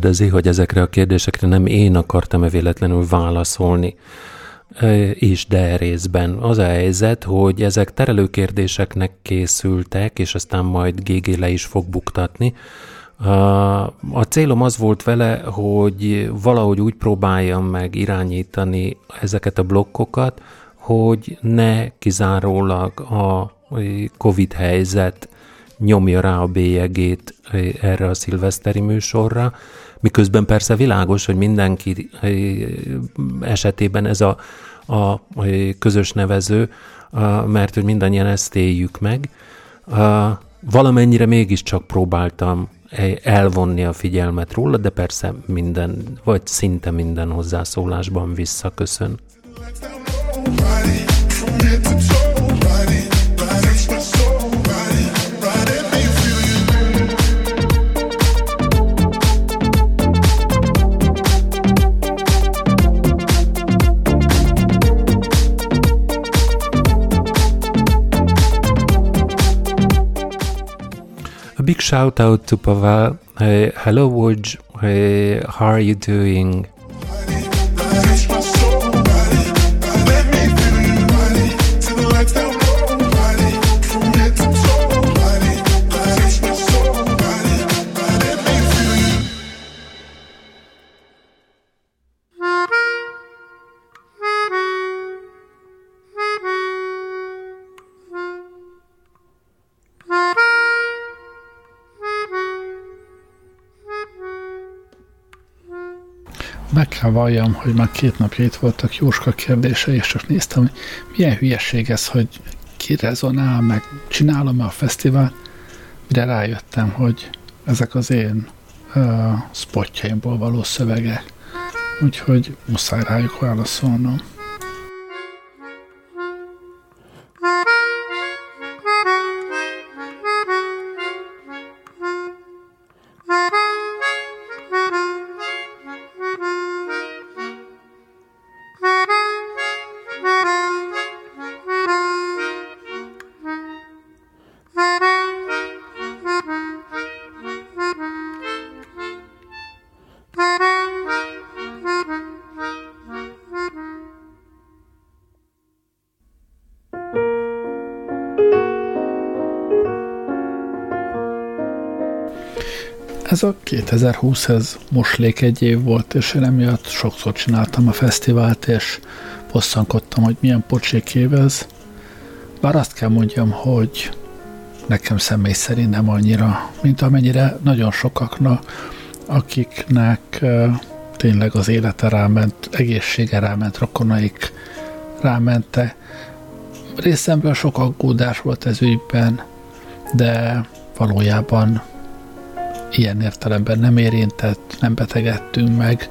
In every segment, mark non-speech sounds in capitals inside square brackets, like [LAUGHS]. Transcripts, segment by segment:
kérdezi, hogy ezekre a kérdésekre nem én akartam-e véletlenül válaszolni is, de részben. Az a helyzet, hogy ezek terelőkérdéseknek készültek, és aztán majd GG le is fog buktatni. A célom az volt vele, hogy valahogy úgy próbáljam meg irányítani ezeket a blokkokat, hogy ne kizárólag a COVID helyzet nyomja rá a bélyegét erre a szilveszteri műsorra, miközben persze világos, hogy mindenki esetében ez a, a közös nevező, mert hogy mindannyian ezt éljük meg. Valamennyire mégiscsak próbáltam elvonni a figyelmet róla, de persze minden, vagy szinte minden hozzászólásban visszaköszön. Big shout out to Pavel. Uh, hello, Woj. Uh, how are you doing? Kell valljam, hogy már két napja itt voltak Jóska kérdése, és csak néztem, hogy milyen hülyeség ez, hogy ki rezonál, meg csinálom-e a fesztivál, mire rájöttem, hogy ezek az én uh, spotjaimból való szövegek. Úgyhogy muszáj rájuk válaszolnom. Ez a 2020, ez moslék egy év volt, és én emiatt sokszor csináltam a fesztivált, és bosszankodtam, hogy milyen pocsék év ez. Bár azt kell mondjam, hogy nekem személy szerint nem annyira, mint amennyire nagyon sokaknak, akiknek tényleg az élete ráment, egészsége ráment, rokonaik rámente. Részemről sok aggódás volt ez ügyben, de valójában ilyen értelemben nem érintett, nem betegedtünk meg,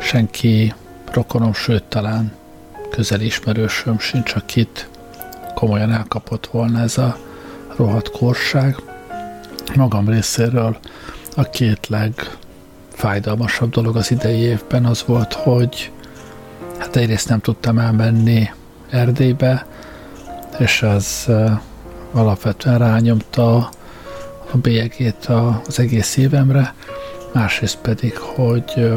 senki rokonom, sőt talán közeli ismerősöm sincs, akit komolyan elkapott volna ez a rohadt korság. Magam részéről a két legfájdalmasabb dolog az idei évben az volt, hogy hát egyrészt nem tudtam elmenni Erdélybe, és az alapvetően rányomta a bélyegét az egész évemre, másrészt pedig, hogy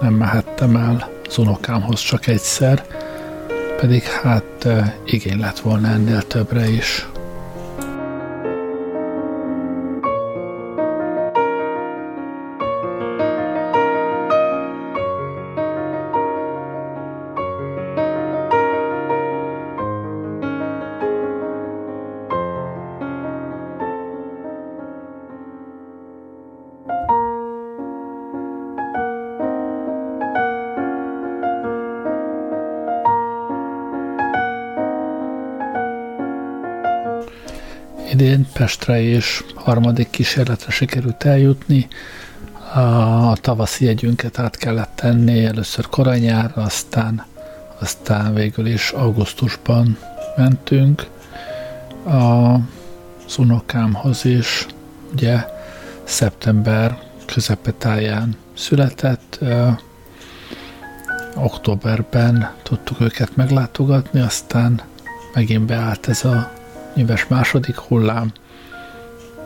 nem mehettem el az unokámhoz csak egyszer, pedig hát igény lett volna ennél többre is. Pestre és harmadik kísérletre sikerült eljutni. A tavaszi jegyünket át kellett tenni, először koranyárra, aztán, aztán végül is augusztusban mentünk a unokámhoz is, ugye szeptember közepetáján született, ö, októberben tudtuk őket meglátogatni, aztán megint beállt ez a éves második hullám.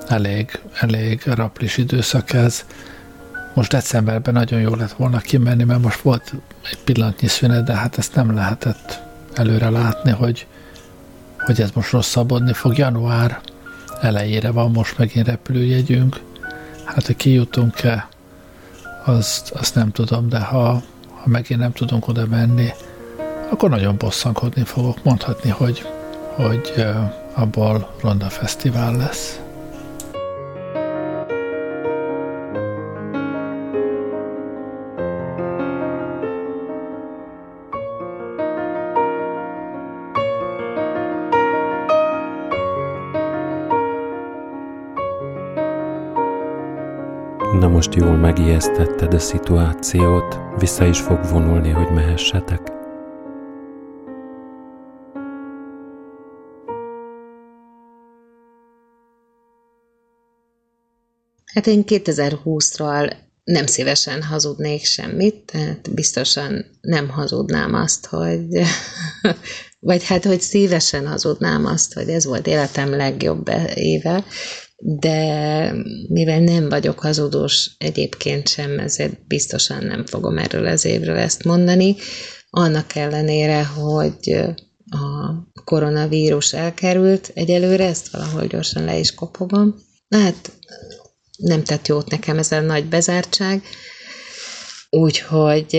Elég, elég raplis időszak ez. Most decemberben nagyon jó lett volna kimenni, mert most volt egy pillanatnyi szünet, de hát ezt nem lehetett előre látni, hogy, hogy ez most rosszabbodni fog. Január elejére van most megint repülőjegyünk. Hát, hogy kijutunk-e, azt, azt nem tudom, de ha, ha megint nem tudunk oda menni, akkor nagyon bosszankodni fogok. Mondhatni, hogy, hogy abból Ronda Fesztivál lesz. Most jól megijesztetted a szituációt, vissza is fog vonulni, hogy mehessetek. Hát én 2020-ról nem szívesen hazudnék semmit, tehát biztosan nem hazudnám azt, hogy [LAUGHS] vagy hát, hogy szívesen hazudnám azt, hogy ez volt életem legjobb éve, de mivel nem vagyok hazudós egyébként sem, ezért biztosan nem fogom erről az évről ezt mondani. Annak ellenére, hogy a koronavírus elkerült egyelőre, ezt valahol gyorsan le is kopogom. Hát nem tett jót nekem ez a nagy bezártság, úgyhogy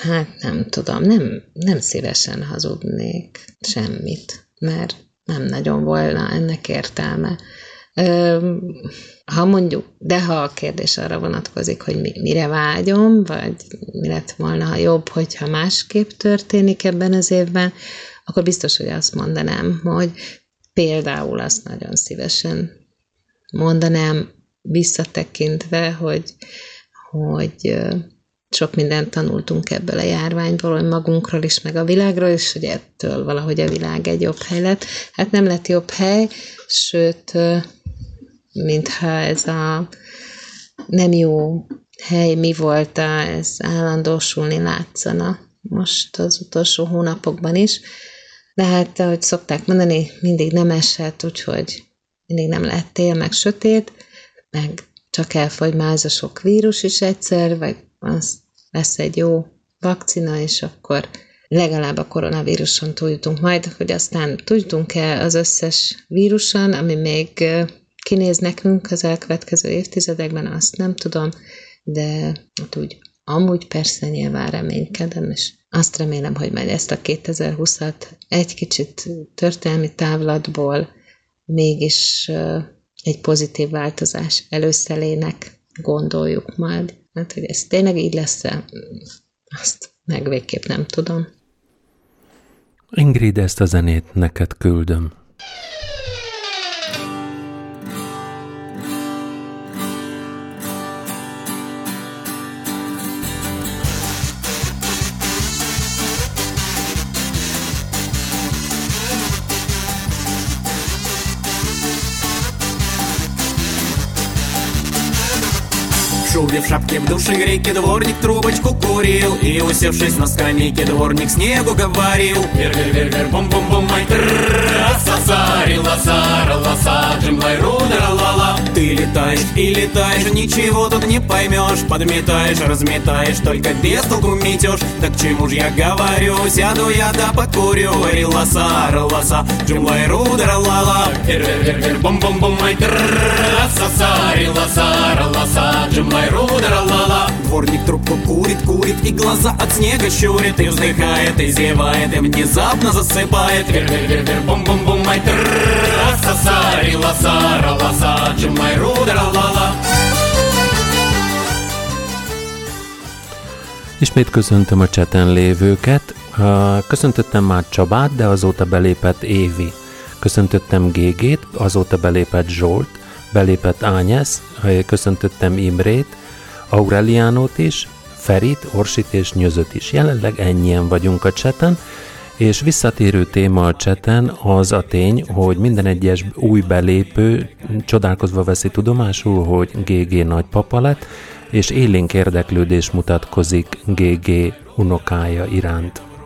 hát nem tudom, nem, nem szívesen hazudnék semmit, mert nem nagyon volna ennek értelme. Ha mondjuk, de ha a kérdés arra vonatkozik, hogy mi, mire vágyom, vagy mi lett volna, ha jobb, hogyha másképp történik ebben az évben, akkor biztos, hogy azt mondanám, hogy például azt nagyon szívesen mondanám, visszatekintve, hogy, hogy sok mindent tanultunk ebből a járványból, hogy magunkról is, meg a világról is, hogy ettől valahogy a világ egy jobb hely lett. Hát nem lett jobb hely, sőt, mintha ez a nem jó hely mi volt, ez állandósulni látszana most az utolsó hónapokban is. De hát, ahogy szokták mondani, mindig nem esett, úgyhogy mindig nem lett tél, meg sötét, meg csak elfogy már a sok vírus is egyszer, vagy az lesz egy jó vakcina, és akkor legalább a koronavíruson túljutunk majd, hogy aztán tudjunk-e az összes víruson, ami még kinéz nekünk az elkövetkező évtizedekben, azt nem tudom, de hát úgy amúgy persze nyilván reménykedem, és azt remélem, hogy majd ezt a 2020-at egy kicsit történelmi távlatból mégis egy pozitív változás előszelének gondoljuk majd. Hát, hogy ez tényleg így lesz-e, azt meg végképp nem tudom. Ingrid, ezt a zenét neked küldöm. Шубе, в шапке, в душе греке Дворник трубочку курил. И, усевшись на скамейке, дворник снегу говорил. Вер, вер, вер, вер, бум, бум, бум, май Сасари, ласара, ласа, джимлай, рудера, лала Ты летаешь и летаешь, ничего тут не поймешь Подметаешь, разметаешь, только без толку метешь Так чему ж я говорю, сяду я да покурю Ри, ласара, ласа, джимлай, рудера, лала Вер, вер, вер, вер, бум, бум, бум, май Сасари, ласара, ласа, джимлай, рудера лала Дворник трубку курит, курит и глаза от снега щурит И вздыхает, и зевает, и внезапно засыпает Вер, вер, вер, вер, бум, бум, бум, май Сасари, ласара, ласа, джимай, рудера лала Ismét köszöntöm a cseten lévőket. Köszöntöttem már Csabát, de azóta belépett Évi. köszöntöttem GG-t, azóta belépett Zsolt, belépett Ányesz, köszöntöttem Imrét, Aureliánót is, Ferit, Orsit és Nyözöt is. Jelenleg ennyien vagyunk a cseten, és visszatérő téma a cseten az a tény, hogy minden egyes új belépő csodálkozva veszi tudomásul, hogy GG nagypapa lett, és élénk érdeklődés mutatkozik GG unokája iránt.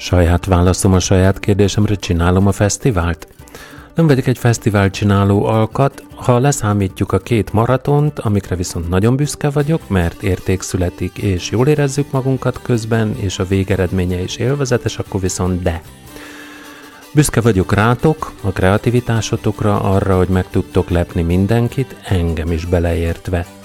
Saját válaszom a saját kérdésemre, csinálom a fesztivált? Nem vagyok egy fesztivál csináló alkat, ha leszámítjuk a két maratont, amikre viszont nagyon büszke vagyok, mert érték születik, és jól érezzük magunkat közben, és a végeredménye is élvezetes, akkor viszont de. Büszke vagyok rátok, a kreativitásotokra, arra, hogy meg tudtok lepni mindenkit, engem is beleértve.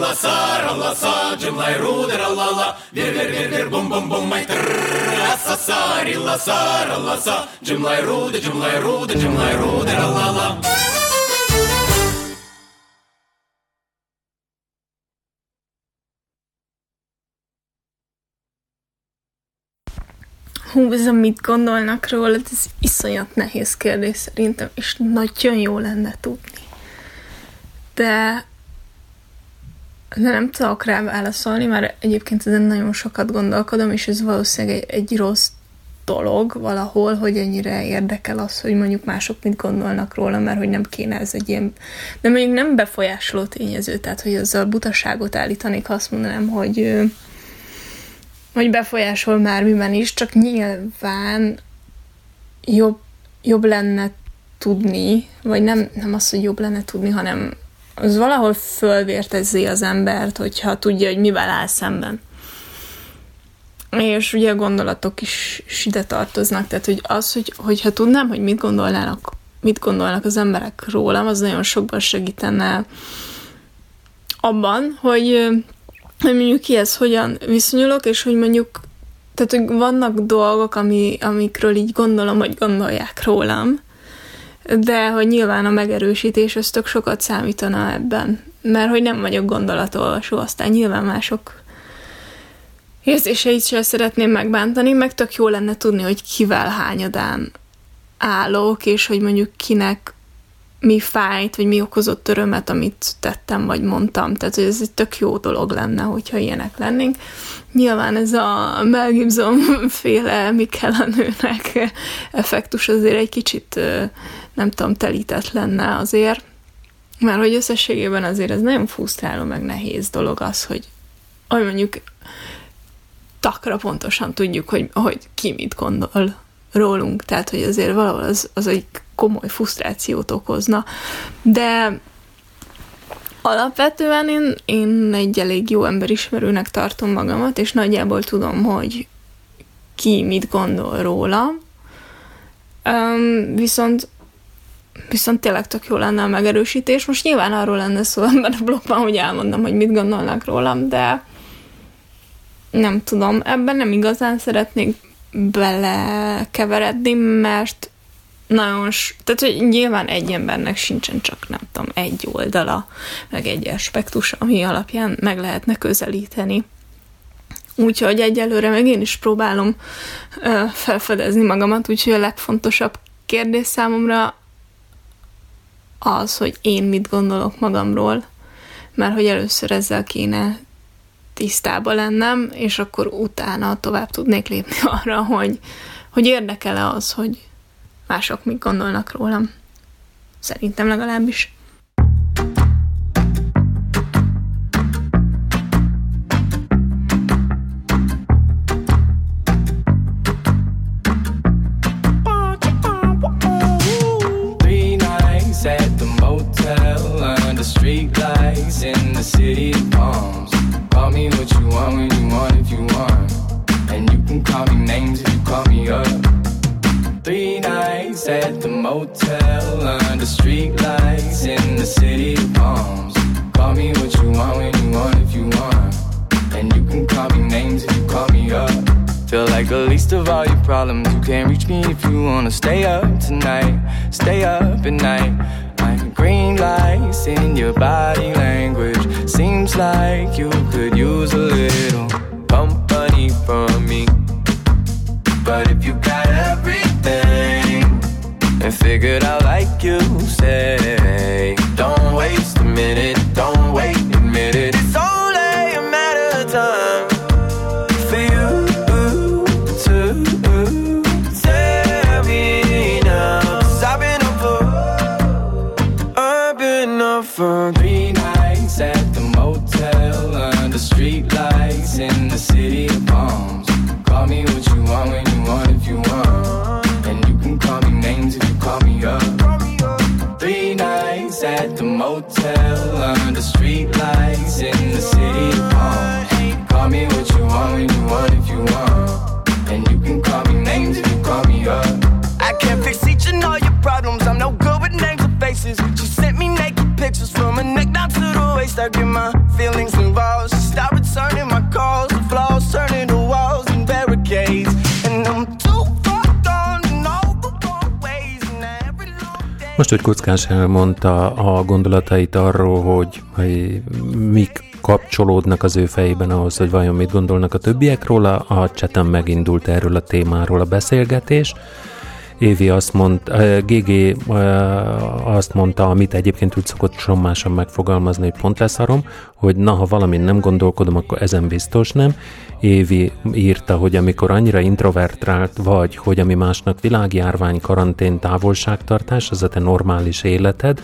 ласа, ласа, джимлай рудера лала, вер вер вер вер бум бум бум май ласа сари ласа, ласа, джимлай руда, джимлай руда, джимлай рудера лала. Hú, ez a mit gondolnak róla, ez iszonyat nehéz kérdés szerintem, és nagyon jó lenne tudni. De de nem tudok rá válaszolni, mert egyébként ezen nagyon sokat gondolkodom, és ez valószínűleg egy, egy rossz dolog valahol, hogy ennyire érdekel az, hogy mondjuk mások mit gondolnak róla, mert hogy nem kéne ez egy ilyen, de mondjuk nem befolyásoló tényező, tehát hogy a butaságot állítanék, azt mondanám, hogy hogy befolyásol már miben is, csak nyilván jobb, jobb lenne tudni, vagy nem, nem az, hogy jobb lenne tudni, hanem az valahol fölvértezi az embert, hogyha tudja, hogy mivel áll szemben. És ugye a gondolatok is, is ide tartoznak, tehát hogy az, hogy, hogyha tudnám, hogy mit gondolnának, mit gondolnak az emberek rólam, az nagyon sokban segítene abban, hogy, hogy mondjuk kihez hogyan viszonyulok, és hogy mondjuk tehát, hogy vannak dolgok, ami, amikről így gondolom, hogy gondolják rólam, de hogy nyilván a megerősítés az tök sokat számítana ebben, mert hogy nem vagyok gondolatolvasó, aztán nyilván mások érzéseit sem szeretném megbántani, meg tök jó lenne tudni, hogy kivel hányadán állok, és hogy mondjuk kinek mi fájt, vagy mi okozott örömet, amit tettem, vagy mondtam. Tehát, hogy ez egy tök jó dolog lenne, hogyha ilyenek lennénk. Nyilván ez a Mel Gibson féle mi kell a nőnek effektus azért egy kicsit nem tudom, telített lenne azért, mert hogy összességében azért ez nagyon fusztráló, meg nehéz dolog az, hogy, hogy mondjuk takra pontosan tudjuk, hogy, hogy ki mit gondol rólunk, tehát hogy azért valahol az, az egy komoly frusztrációt okozna, de alapvetően én, én egy elég jó emberismerőnek tartom magamat, és nagyjából tudom, hogy ki mit gondol róla, um, viszont viszont tényleg tök jó lenne a megerősítés. Most nyilván arról lenne szó [LAUGHS] ebben a blogban, hogy elmondom, hogy mit gondolnak rólam, de nem tudom, ebben nem igazán szeretnék belekeveredni, mert nagyon, tehát hogy nyilván egy embernek sincsen csak, nem tudom, egy oldala, meg egy aspektus, ami alapján meg lehetne közelíteni. Úgyhogy egyelőre meg én is próbálom ö, felfedezni magamat, úgyhogy a legfontosabb kérdés számomra az, hogy én mit gondolok magamról, mert hogy először ezzel kéne tisztába lennem, és akkor utána tovább tudnék lépni [LAUGHS] arra, hogy, hogy érdekel-e az, hogy mások mit gondolnak rólam. Szerintem legalábbis. Problems. I'm no good with names or faces. She sent me naked pictures from her neck down to the waist. I get my feelings involved. She stopped returning my calls. The flaws turning to walls and barricades. And I'm. Most, hogy Kockás elmondta a gondolatait arról, hogy, hogy mik kapcsolódnak az ő fejében ahhoz, hogy vajon mit gondolnak a többiek róla, a cseten megindult erről a témáról a beszélgetés. Évi azt mondta, GG azt mondta, amit egyébként úgy szokott sommásan megfogalmazni, hogy pont leszarom, hogy na, ha valamin nem gondolkodom, akkor ezen biztos nem. Évi írta, hogy amikor annyira introvertrált vagy, hogy ami másnak világjárvány, karantén, távolságtartás, az a te normális életed,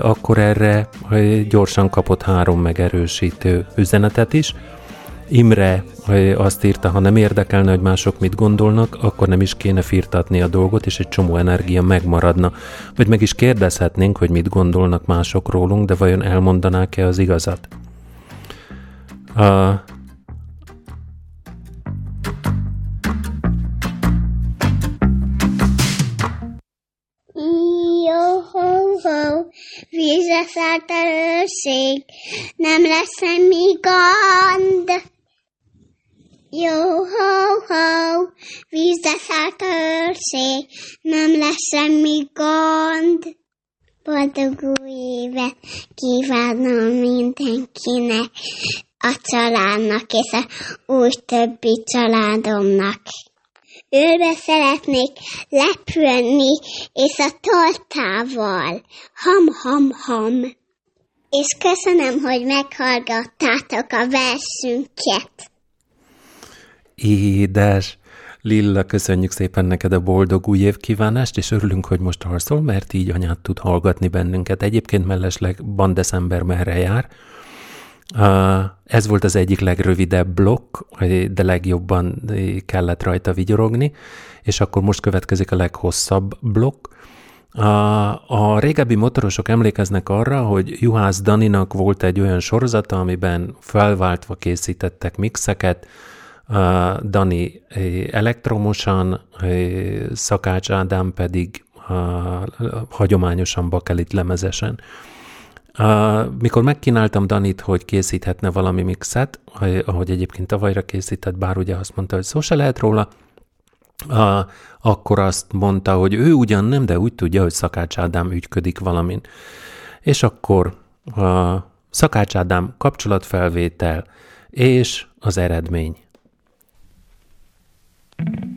akkor erre gyorsan kapott három megerősítő üzenetet is. Imre azt írta, ha nem érdekelne, hogy mások mit gondolnak, akkor nem is kéne firtatni a dolgot, és egy csomó energia megmaradna. Vagy meg is kérdezhetnénk, hogy mit gondolnak mások rólunk, de vajon elmondanák-e az igazat? A, vízre szállt a őrség, nem lesz semmi gond. Jó, ho, ho, vízre szállt a őrség, nem lesz semmi gond. Boldog új évet kívánom mindenkinek, a családnak és a új többi családomnak. Őrbe szeretnék lepülni, és a tortával. Ham, ham, ham. És köszönöm, hogy meghallgattátok a versünket. Édes! Lilla, köszönjük szépen neked a boldog új év kívánást, és örülünk, hogy most harcol, mert így anyát tud hallgatni bennünket. Egyébként mellesleg van december merre jár. Ez volt az egyik legrövidebb blokk, de legjobban kellett rajta vigyorogni, és akkor most következik a leghosszabb blokk. A, a régebbi motorosok emlékeznek arra, hogy Juhász Daninak volt egy olyan sorozata, amiben felváltva készítettek mixeket, Dani elektromosan, Szakács Ádám pedig hagyományosan bakelit lemezesen. Mikor megkínáltam Danit, hogy készíthetne valami mixet, ahogy egyébként tavalyra készített, bár ugye azt mondta, hogy szó se lehet róla, akkor azt mondta, hogy ő ugyan nem, de úgy tudja, hogy Szakács Ádám ügyködik valamin. És akkor a Szakács Ádám kapcsolatfelvétel és az eredmény. Thank you.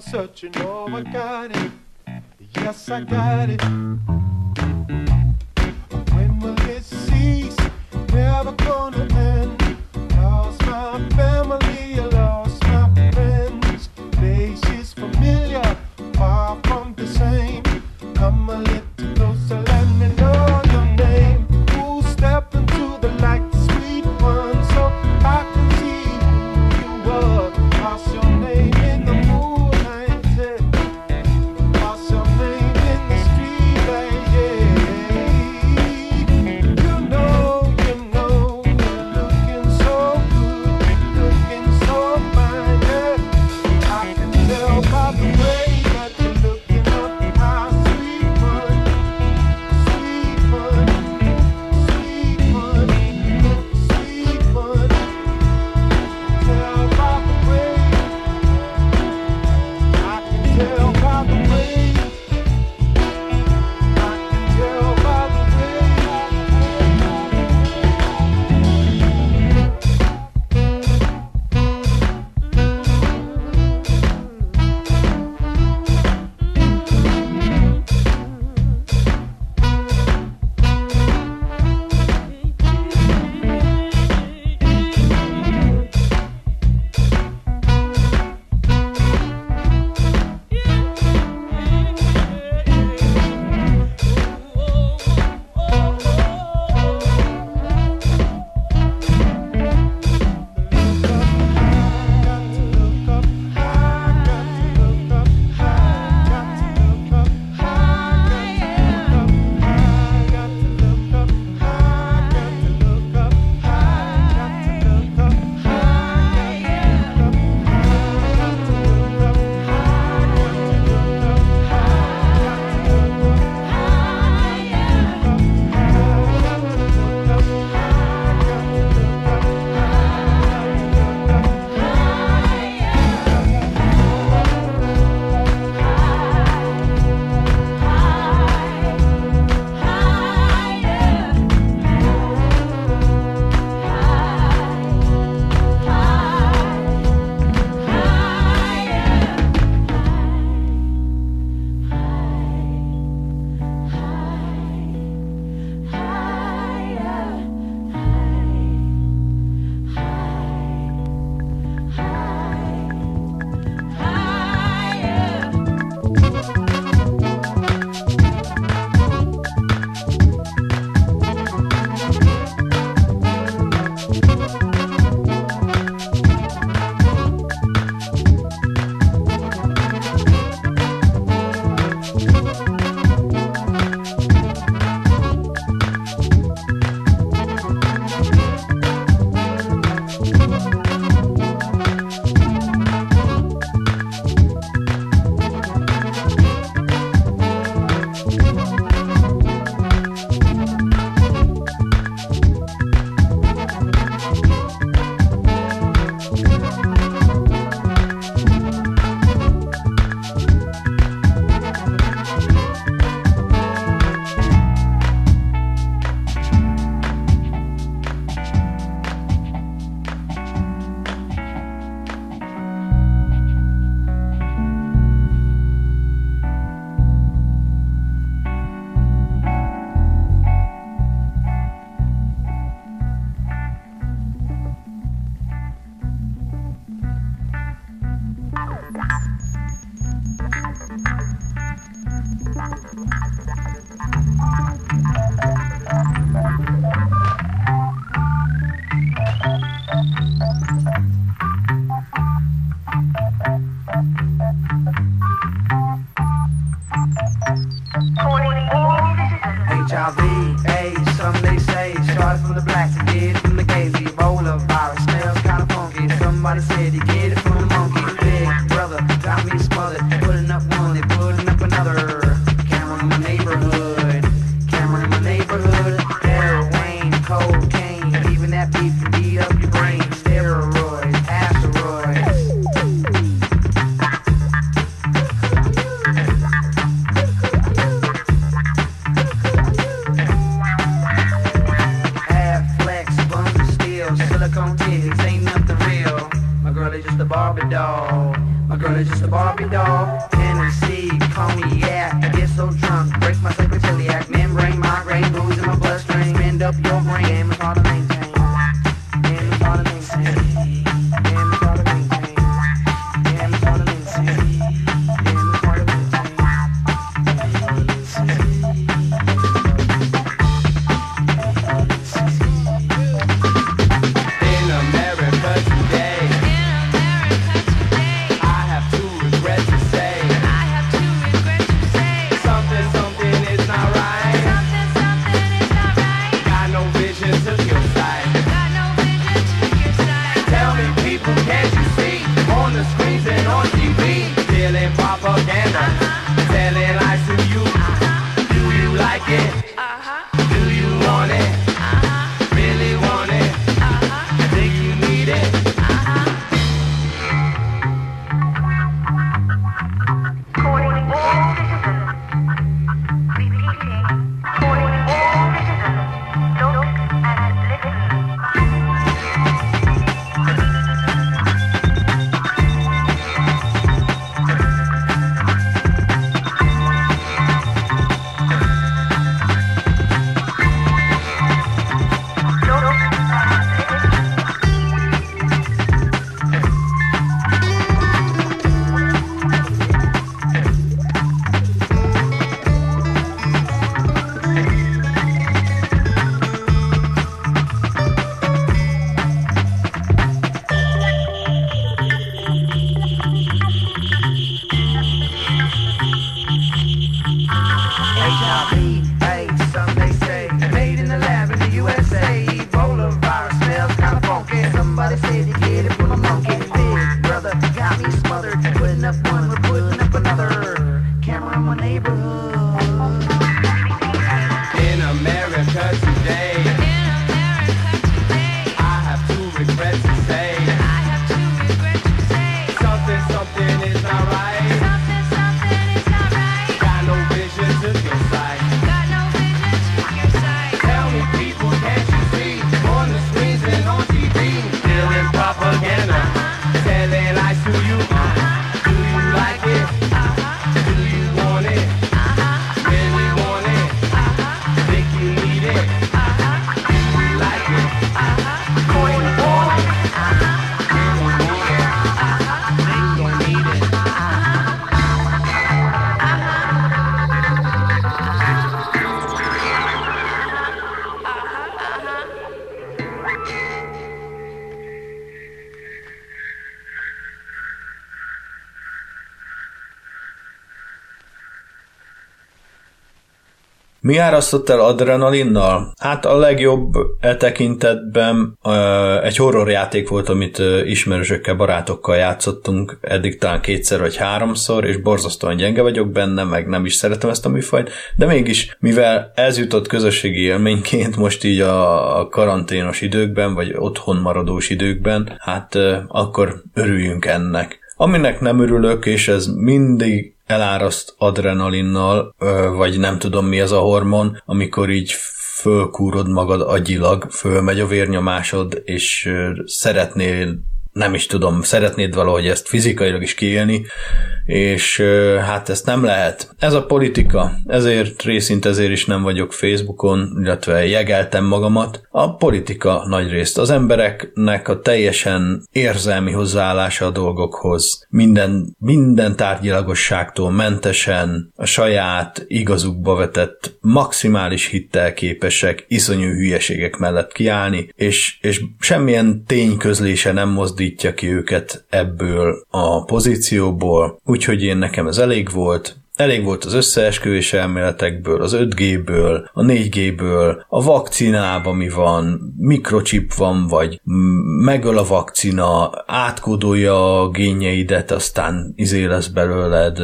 Searching, oh, I got it. Yes, I got it. the Barbie doll. Tennessee, cognac. I get so drunk, break my sacroiliac membrane. My brain moves in my bloodstream. Spend up your brain. Mi árasztott el adrenalinnal? Hát a legjobb e tekintetben ö, egy horrorjáték volt, amit ö, ismerősökkel, barátokkal játszottunk, eddig talán kétszer vagy háromszor, és borzasztóan gyenge vagyok benne, meg nem is szeretem ezt a műfajt, de mégis, mivel ez jutott közösségi élményként most így a, karanténos időkben, vagy otthon maradós időkben, hát akkor örüljünk ennek. Aminek nem örülök, és ez mindig eláraszt adrenalinnal, vagy nem tudom mi ez a hormon, amikor így fölkúrod magad agyilag, fölmegy a vérnyomásod, és szeretnél nem is tudom, szeretnéd valahogy ezt fizikailag is kiélni, és hát ezt nem lehet. Ez a politika, ezért részint ezért is nem vagyok Facebookon, illetve jegeltem magamat. A politika nagy részt az embereknek a teljesen érzelmi hozzáállása a dolgokhoz, minden, minden tárgyilagosságtól mentesen, a saját igazukba vetett maximális hittel képesek iszonyú hülyeségek mellett kiállni, és, és semmilyen tényközlése nem mozdítja ki őket ebből a pozícióból, úgyhogy én nekem ez elég volt, Elég volt az összeesküvés elméletekből, az 5G-ből, a 4G-ből, a vakcinában mi van, mikrochip van, vagy megöl a vakcina, átkódolja a génjeidet, aztán izé lesz belőled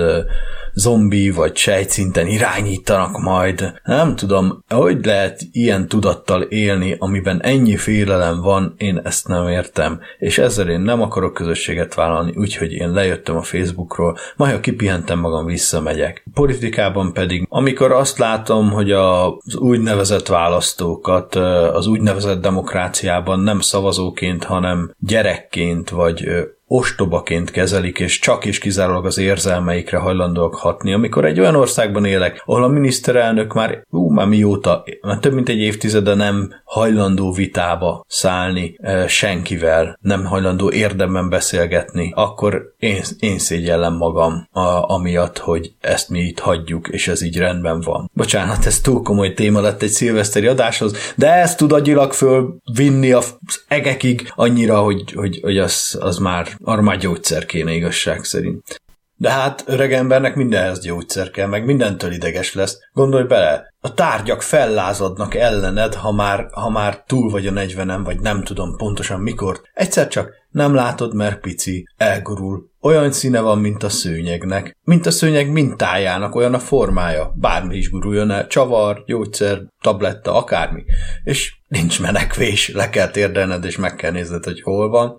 zombi vagy sejtszinten irányítanak majd. Nem tudom, hogy lehet ilyen tudattal élni, amiben ennyi félelem van, én ezt nem értem. És ezzel én nem akarok közösséget vállalni, úgyhogy én lejöttem a Facebookról, majd ha kipihentem magam, visszamegyek. Politikában pedig, amikor azt látom, hogy az úgynevezett választókat az úgynevezett demokráciában nem szavazóként, hanem gyerekként, vagy ostobaként kezelik, és csak és kizárólag az érzelmeikre hajlandóak hatni. Amikor egy olyan országban élek, ahol a miniszterelnök már, ú, már mióta, már több mint egy évtizede nem hajlandó vitába szállni e, senkivel, nem hajlandó érdemben beszélgetni, akkor én, én szégyellem magam a, amiatt, hogy ezt mi itt hagyjuk, és ez így rendben van. Bocsánat, ez túl komoly téma lett egy szilveszteri adáshoz, de ezt tud agyilag fölvinni az egekig annyira, hogy, hogy, hogy az, az már arra már gyógyszer kéne igazság szerint. De hát öreg embernek mindenhez gyógyszer kell, meg mindentől ideges lesz. Gondolj bele, a tárgyak fellázadnak ellened, ha már, ha már túl vagy a 40 vagy nem tudom pontosan mikor. Egyszer csak nem látod, mert pici, elgurul. Olyan színe van, mint a szőnyegnek. Mint a szőnyeg mintájának, olyan a formája. Bármi is guruljon el, csavar, gyógyszer, tabletta, akármi. És nincs menekvés, le kell térdelned, és meg kell nézned, hogy hol van.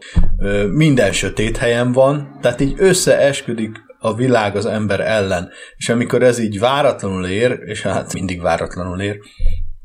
Minden sötét helyen van, tehát így összeesküdik a világ az ember ellen. És amikor ez így váratlanul ér, és hát mindig váratlanul ér,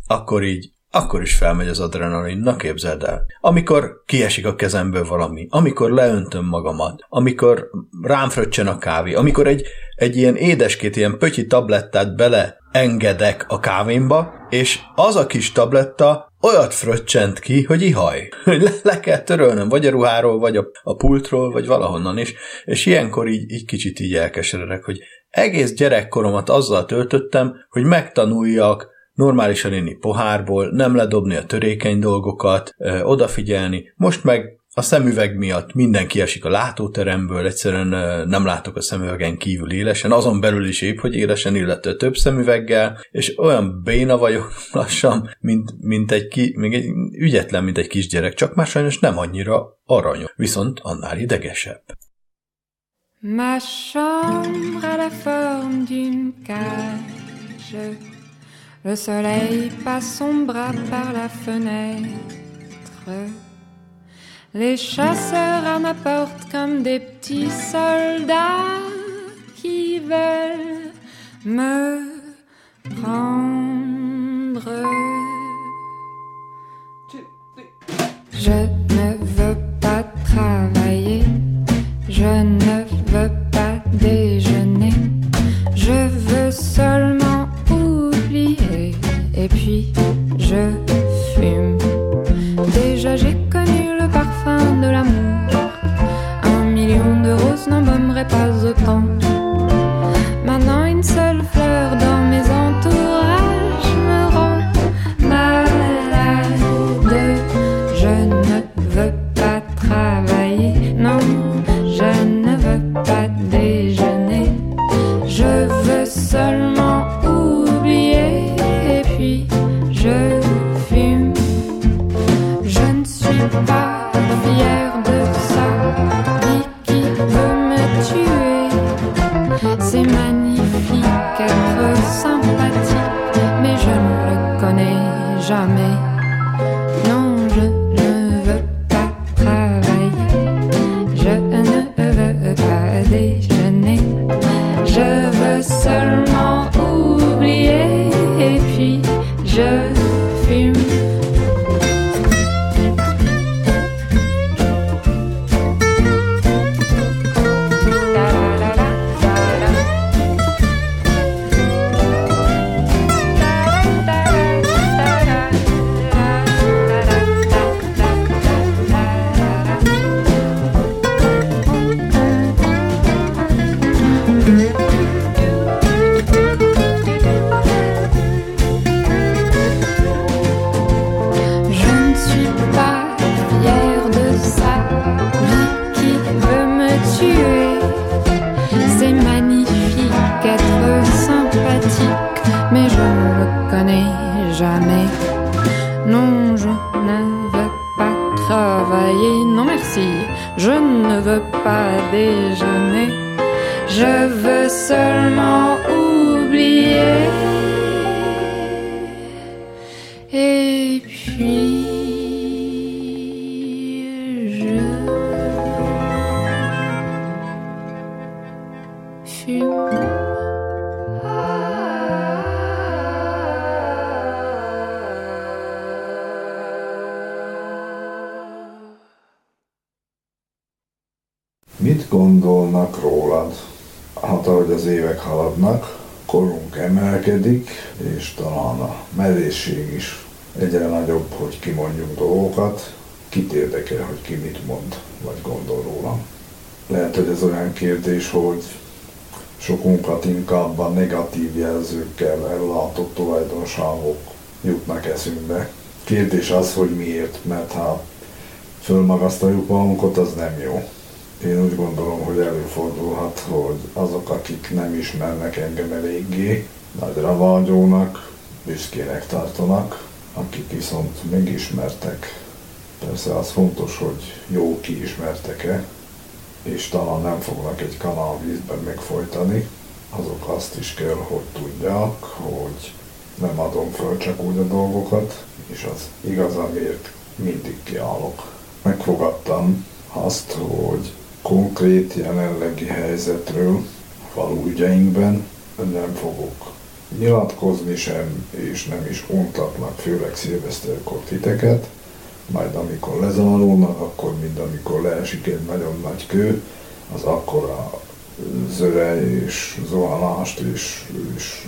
akkor így akkor is felmegy az adrenalin, na képzeld el. Amikor kiesik a kezemből valami, amikor leöntöm magamat, amikor rám fröccsen a kávé, amikor egy, egy ilyen édeskét, ilyen pötyi tablettát bele engedek a kávémba, és az a kis tabletta olyat fröccsent ki, hogy ihaj. [LAUGHS] Hogy le, kell törölnöm, vagy a ruháról, vagy a, a pultról, vagy valahonnan is. És ilyenkor így, így kicsit így elkeseredek, hogy egész gyerekkoromat azzal töltöttem, hogy megtanuljak normálisan inni pohárból, nem ledobni a törékeny dolgokat, ö, odafigyelni. Most meg a szemüveg miatt mindenki esik a látóteremből, egyszerűen nem látok a szemüvegen kívül élesen, azon belül is épp, hogy élesen, illetve több szemüveggel, és olyan béna vagyok [LAUGHS] lassan, mint, mint egy, ki, még egy ügyetlen, mint egy kisgyerek, csak már sajnos nem annyira aranyos, viszont annál idegesebb. Ma chambre a la forme d'une cage. Le soleil passe son bras par la fenêtre. Les chasseurs à ma porte comme des petits soldats qui veulent me prendre. Je ne veux pas travailler, je ne veux pas déjeuner, et puis je fume. Je veux seulement oublier. Ahogy az évek haladnak, korunk emelkedik, és talán a merészség is egyre nagyobb, hogy kimondjuk dolgokat, kit érdekel, hogy ki mit mond, vagy gondol rólam. Lehet, hogy ez olyan kérdés, hogy sokunkat inkább a negatív jelzőkkel ellátott tulajdonságok jutnak eszünkbe. Kérdés az, hogy miért, mert ha fölmagasztaljuk magunkat, az nem jó. Én úgy gondolom, hogy előfordulhat, hogy azok, akik nem ismernek engem eléggé, nagyra vágyónak, büszkének tartanak, akik viszont megismertek. Persze az fontos, hogy jó kiismertek-e, és talán nem fognak egy kanál vízben megfojtani, azok azt is kell, hogy tudják, hogy nem adom föl csak úgy a dolgokat, és az igaz, amiért mindig kiállok. Megfogadtam azt, hogy konkrét jelenlegi helyzetről falu ügyeinkben nem fogok nyilatkozni sem, és nem is untatnak, főleg szilveszterkor titeket, majd amikor lezárulnak, akkor mind amikor leesik egy nagyon nagy kő, az akkora zöre és zuhanást és, és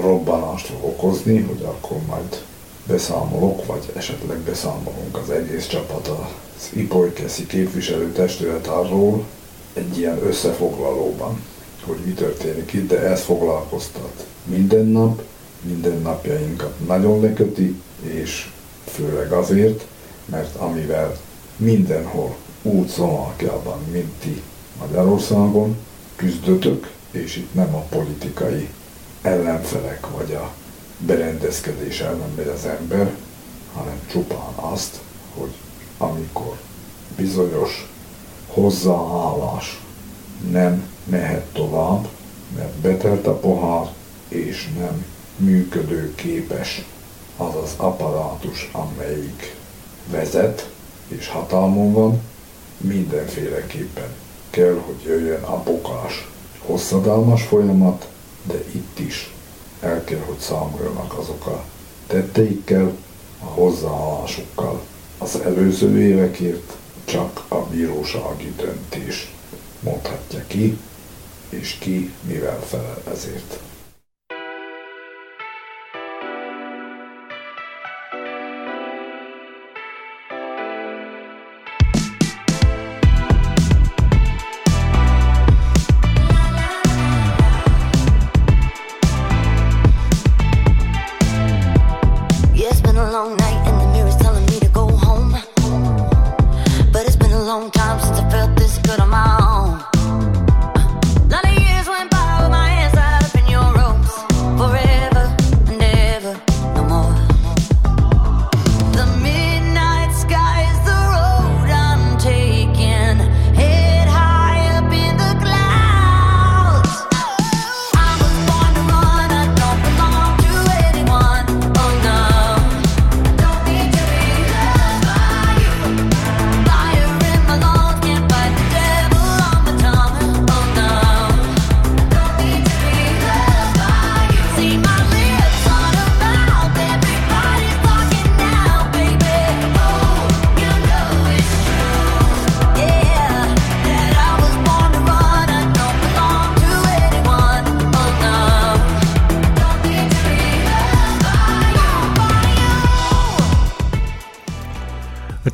robbanást fog okozni, hogy akkor majd beszámolok, vagy esetleg beszámolunk az egész csapat az Ipolykeszi képviselőtestület arról egy ilyen összefoglalóban, hogy mi történik itt, de ez foglalkoztat minden nap, minden napjainkat nagyon leköti, és főleg azért, mert amivel mindenhol úgy Szlovákiában, mint ti Magyarországon küzdötök, és itt nem a politikai ellenfelek vagy a berendezkedés ellen megy az ember, hanem csupán azt, hogy amikor bizonyos hozzáállás nem mehet tovább, mert betelt a pohár, és nem működő képes az az apparátus, amelyik vezet és hatalmon van, mindenféleképpen kell, hogy jöjjön a bukás. Hosszadalmas folyamat, de itt is el kell, hogy számoljanak azok a tetteikkel, a hozzáállásukkal. Az előző évekért csak a bírósági döntés mondhatja ki, és ki mivel felel ezért.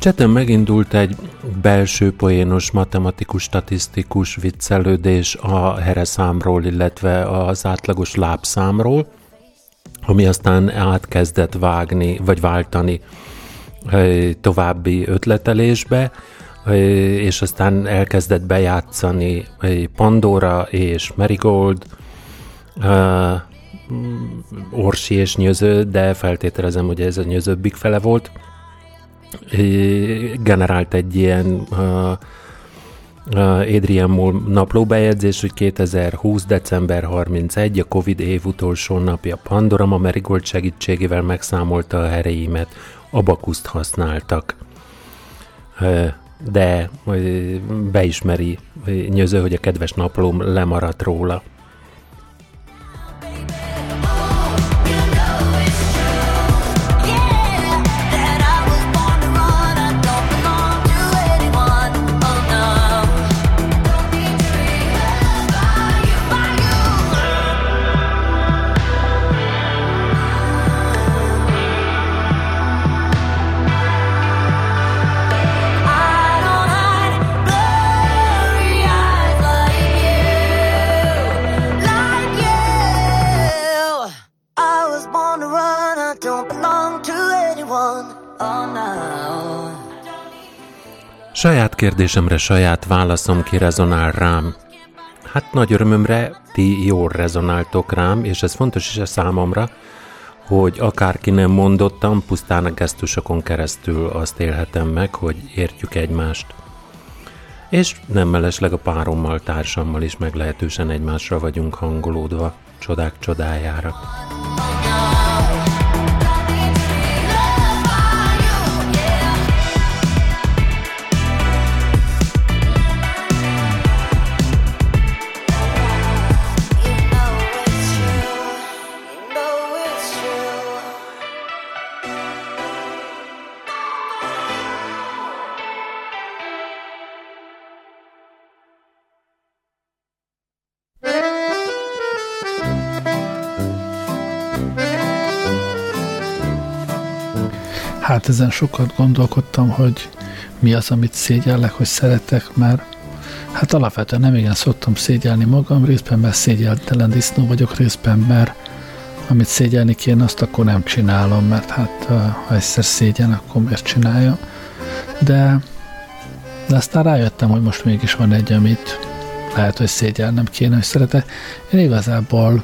Cseten megindult egy belső poénos matematikus-statisztikus viccelődés a hereszámról, illetve az átlagos lábszámról, ami aztán átkezdett vágni, vagy váltani további ötletelésbe, és aztán elkezdett bejátszani Pandora és Marigold, Orsi és Nyöző, de feltételezem, hogy ez a Nyözőbbik fele volt, generált egy ilyen Adrian Moll naplóbejegyzés, hogy 2020. december 31, a Covid év utolsó napja Pandora a Marigold segítségével megszámolta a hereimet, abakuszt használtak. De beismeri Nyöző, hogy a kedves naplóm lemaradt róla. Saját kérdésemre saját válaszom ki rezonál rám. Hát nagy örömömre ti jól rezonáltok rám, és ez fontos is a számomra, hogy akárki nem mondottam, pusztán a gesztusokon keresztül azt élhetem meg, hogy értjük egymást. És nem mellesleg a párommal, társammal is meglehetősen egymásra vagyunk hangolódva, csodák csodájára. Hát ezen sokat gondolkodtam, hogy mi az, amit szégyellek, hogy szeretek, mert hát alapvetően nem igen szoktam szégyelni magam, részben mert szégyeltelen disznó vagyok, részben mert amit szégyelni kéne, azt akkor nem csinálom, mert hát ha egyszer szégyen, akkor miért csinálja. De, de aztán rájöttem, hogy most mégis van egy, amit lehet, hogy szégyelnem kéne, hogy szeretek. Én igazából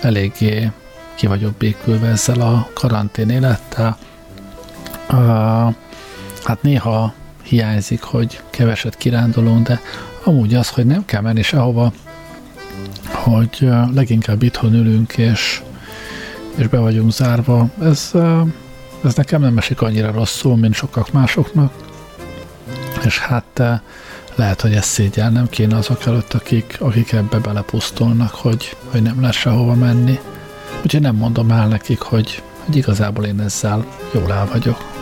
eléggé ki vagyok békülve ezzel a karantén élettel, Hát néha hiányzik, hogy keveset kirándulunk, de amúgy az, hogy nem kell menni sehova, hogy leginkább itthon ülünk, és, és be vagyunk zárva, ez, ez nekem nem esik annyira rosszul, mint sokak másoknak, és hát lehet, hogy ez nem kéne azok előtt, akik, akik ebbe belepusztulnak, hogy, hogy nem lesz sehova menni. Úgyhogy nem mondom el nekik, hogy, hogy igazából én ezzel jól el vagyok.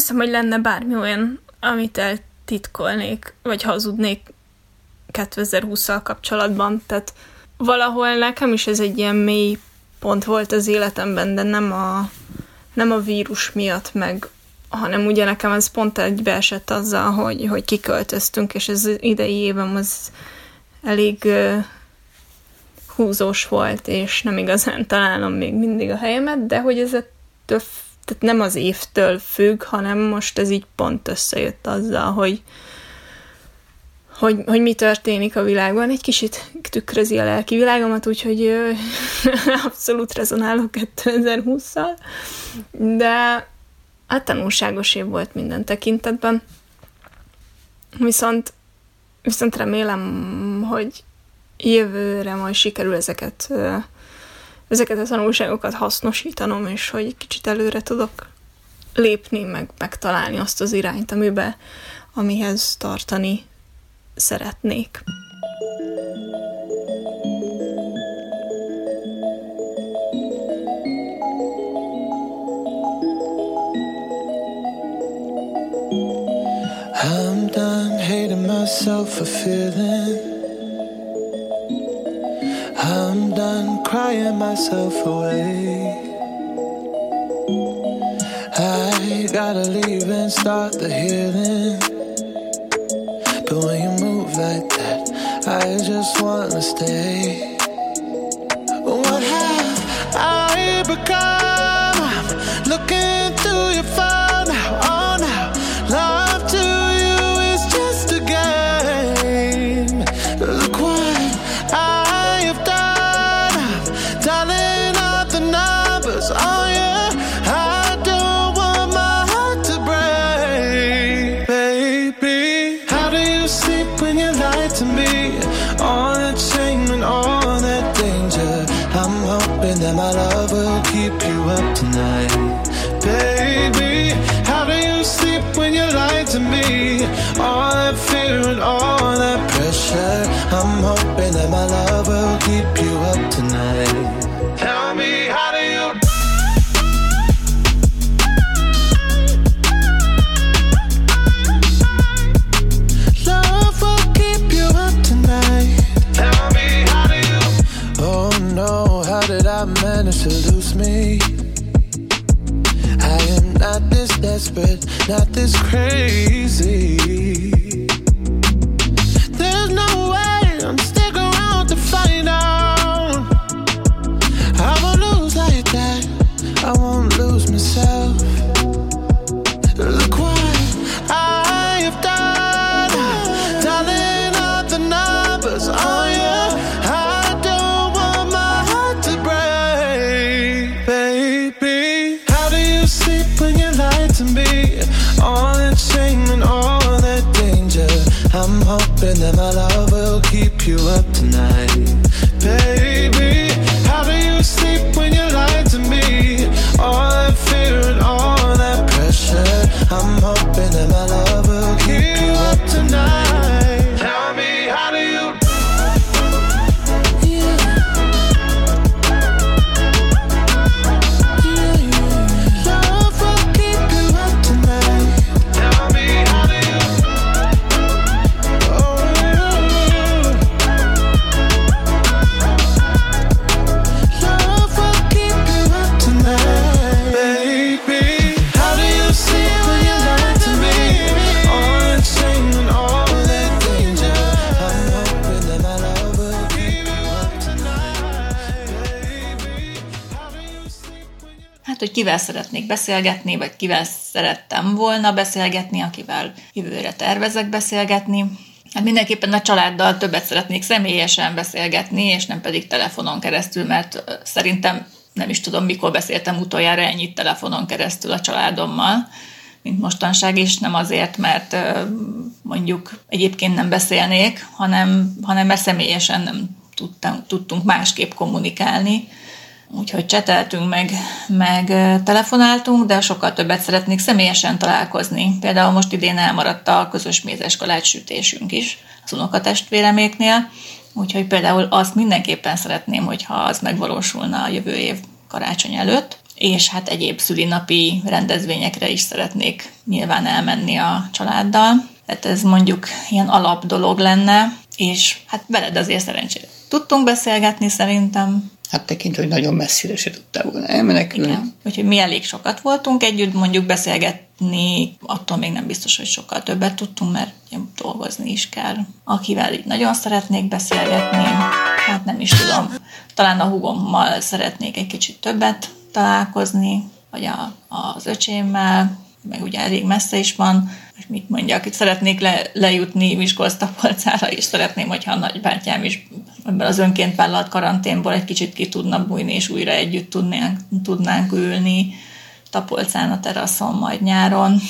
Hiszem, hogy lenne bármi olyan, amit eltitkolnék, vagy hazudnék 2020-szal kapcsolatban. Tehát valahol nekem is ez egy ilyen mély pont volt az életemben, de nem a, nem a vírus miatt, meg hanem ugye nekem ez pont egybeesett azzal, hogy, hogy kiköltöztünk, és ez idei évem az elég uh, húzós volt, és nem igazán találom még mindig a helyemet, de hogy ez ettől tehát nem az évtől függ, hanem most ez így pont összejött azzal, hogy, hogy, hogy mi történik a világban. Egy kicsit tükrözi a lelki világomat, úgyhogy ö, [LAUGHS] abszolút rezonálok 2020-szal, de hát tanulságos év volt minden tekintetben. Viszont, viszont remélem, hogy jövőre majd sikerül ezeket ezeket a tanulságokat hasznosítanom, és hogy kicsit előre tudok lépni, meg megtalálni azt az irányt, amibe, amihez tartani szeretnék. I'm done hating myself for feeling crying myself away. I gotta leave and start the healing. But when you move like that, I just wanna stay. To me? All that shame and all that danger. I'm hoping that my love will keep you up tonight, kivel szeretnék beszélgetni, vagy kivel szerettem volna beszélgetni, akivel jövőre tervezek beszélgetni. Hát mindenképpen a családdal többet szeretnék személyesen beszélgetni, és nem pedig telefonon keresztül, mert szerintem nem is tudom, mikor beszéltem utoljára ennyit telefonon keresztül a családommal, mint mostanság is, nem azért, mert mondjuk egyébként nem beszélnék, hanem, hanem mert személyesen nem tudtam, tudtunk másképp kommunikálni. Úgyhogy cseteltünk, meg, meg telefonáltunk, de sokkal többet szeretnék személyesen találkozni. Például most idén elmaradt a közös mézes kalácssütésünk is az unokatestvéreméknél, úgyhogy például azt mindenképpen szeretném, hogyha az megvalósulna a jövő év karácsony előtt, és hát egyéb szülinapi rendezvényekre is szeretnék nyilván elmenni a családdal. Tehát ez mondjuk ilyen alap dolog lenne, és hát veled azért szerencsére tudtunk beszélgetni szerintem, Hát tekintve, hogy nagyon messzire se tudtál volna elmenekülni. Igen. Úgyhogy mi elég sokat voltunk együtt, mondjuk beszélgetni, attól még nem biztos, hogy sokkal többet tudtunk, mert ugye dolgozni is kell. Akivel így nagyon szeretnék beszélgetni, hát nem is tudom, talán a hugommal szeretnék egy kicsit többet találkozni, vagy a, az öcsémmel, meg ugye elég messze is van, és mit mondjak, itt szeretnék le, lejutni Miskolctapolcára, és szeretném, hogyha a nagybátyám is ebben az önként vállalt karanténból egy kicsit ki tudna bújni, és újra együtt tudnánk, tudnánk ülni Tapolcán a teraszon majd nyáron.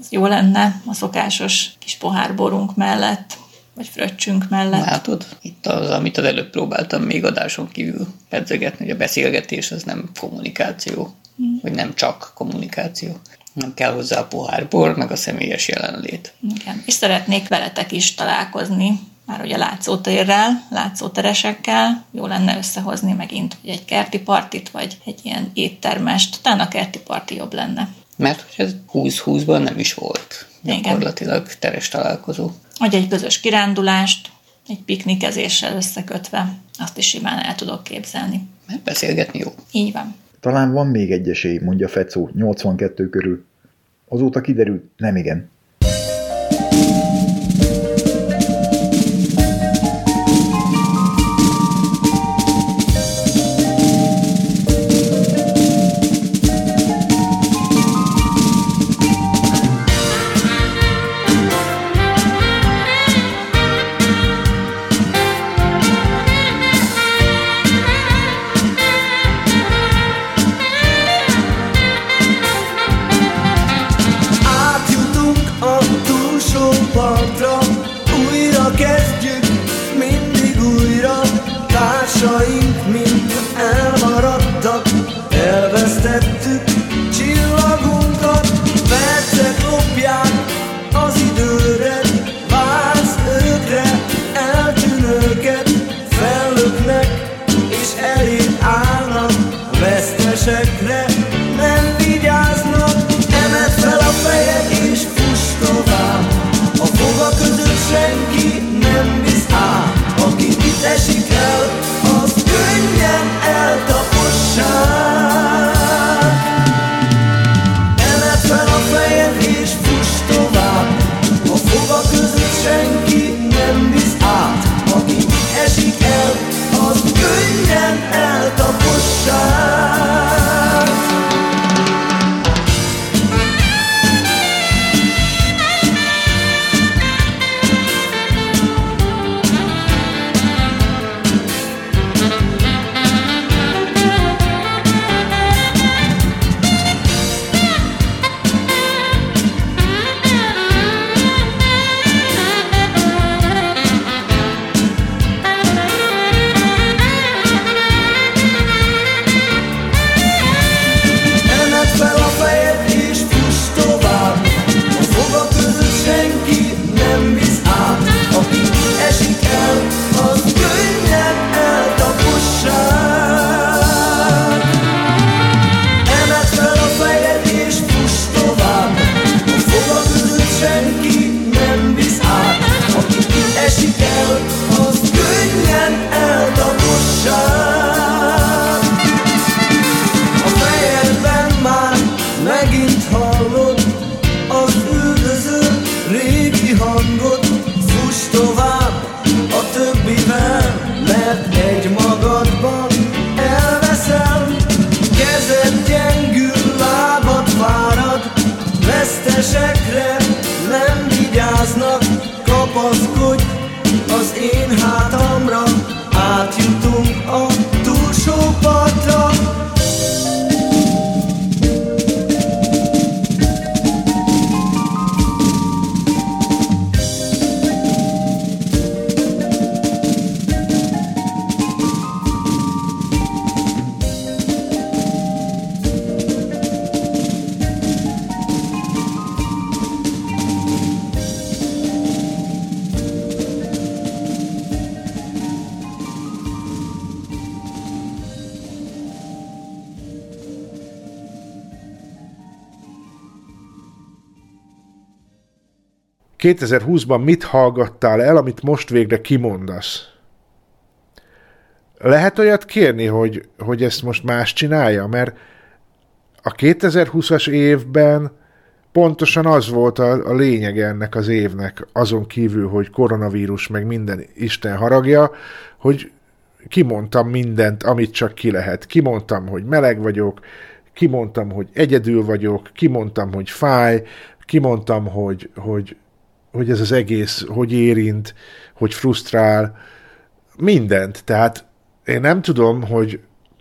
Ez jó lenne a szokásos kis pohárborunk mellett, vagy fröccsünk mellett. Látod? Itt az, amit az előbb próbáltam még adáson kívül pedzegetni, hogy a beszélgetés az nem kommunikáció, Mm. vagy nem csak kommunikáció. Nem kell hozzá a pohárbor, meg a személyes jelenlét. Igen. És szeretnék veletek is találkozni, már ugye látszótérrel, látszóteresekkel. Jó lenne összehozni megint hogy egy kerti partit, vagy egy ilyen éttermest. Talán a kerti parti jobb lenne. Mert hogy ez 20-20-ban nem is volt Igen. gyakorlatilag teres találkozó. Vagy egy közös kirándulást, egy piknikezéssel összekötve. Azt is simán el tudok képzelni. Mert beszélgetni jó. Így van. Talán van még egy esély, mondja Fecó, 82 körül. Azóta kiderült, nem igen. 2020-ban mit hallgattál el, amit most végre kimondasz? Lehet olyat kérni, hogy, hogy ezt most más csinálja? Mert a 2020-as évben pontosan az volt a, a lényeg ennek az évnek, azon kívül, hogy koronavírus meg minden Isten haragja, hogy kimondtam mindent, amit csak ki lehet. Kimondtam, hogy meleg vagyok, kimondtam, hogy egyedül vagyok, kimondtam, hogy fáj, kimondtam, hogy, hogy, hogy ez az egész hogy érint, hogy frusztrál, mindent. Tehát én nem tudom, hogy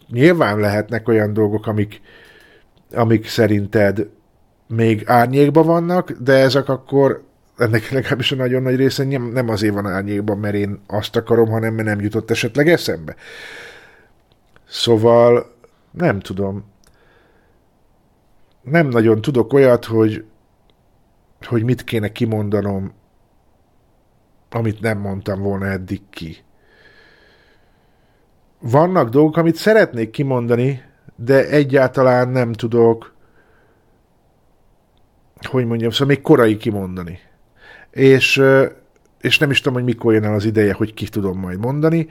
nyilván lehetnek olyan dolgok, amik, amik szerinted még árnyékban vannak, de ezek akkor ennek legalábbis a nagyon nagy része nem, azért van árnyékban, mert én azt akarom, hanem mert nem jutott esetleg eszembe. Szóval nem tudom. Nem nagyon tudok olyat, hogy, hogy mit kéne kimondanom, amit nem mondtam volna eddig ki. Vannak dolgok, amit szeretnék kimondani, de egyáltalán nem tudok, hogy mondjam, szóval még korai kimondani. És, és nem is tudom, hogy mikor jön el az ideje, hogy ki tudom majd mondani.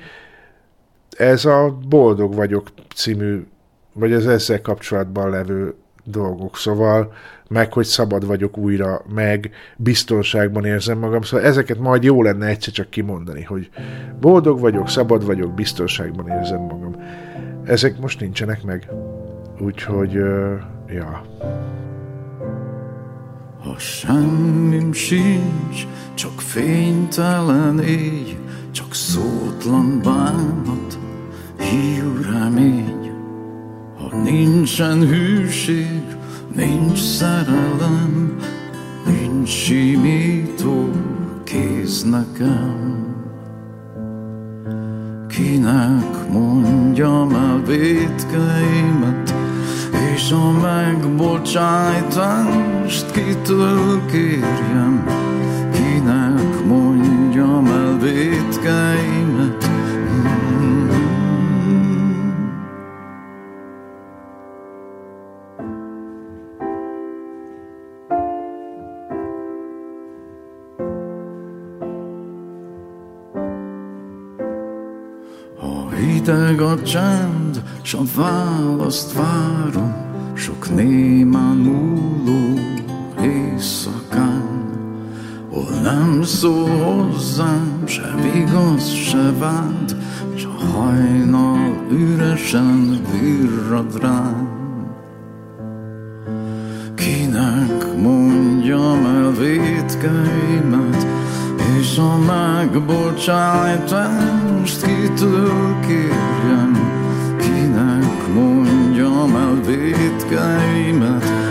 Ez a Boldog vagyok című, vagy az ezzel kapcsolatban levő dolgok. Szóval meg, hogy szabad vagyok újra, meg biztonságban érzem magam. Szóval ezeket majd jó lenne egyszer csak kimondani, hogy boldog vagyok, szabad vagyok, biztonságban érzem magam. Ezek most nincsenek meg. Úgyhogy, ja. Ha semmim sincs, csak fénytelen éj, csak szótlan bánat, hiú remény. Ha nincsen hűség, nincs szerelem, nincs simító kéz nekem. Kinek mondjam el vétkeimet, és a megbocsájtást kitől kérjem, kinek mondjam el vétkeimet. Hideg a csend, s a választ várom, sok némán múló éjszakán, hol nem szól hozzám se igaz, se vád, s a hajnal üresen virrad rám. Kinek mondjam el vétkeimet, a megbocsájtást kitől kérjem, kinek mondjam el vétkeimet.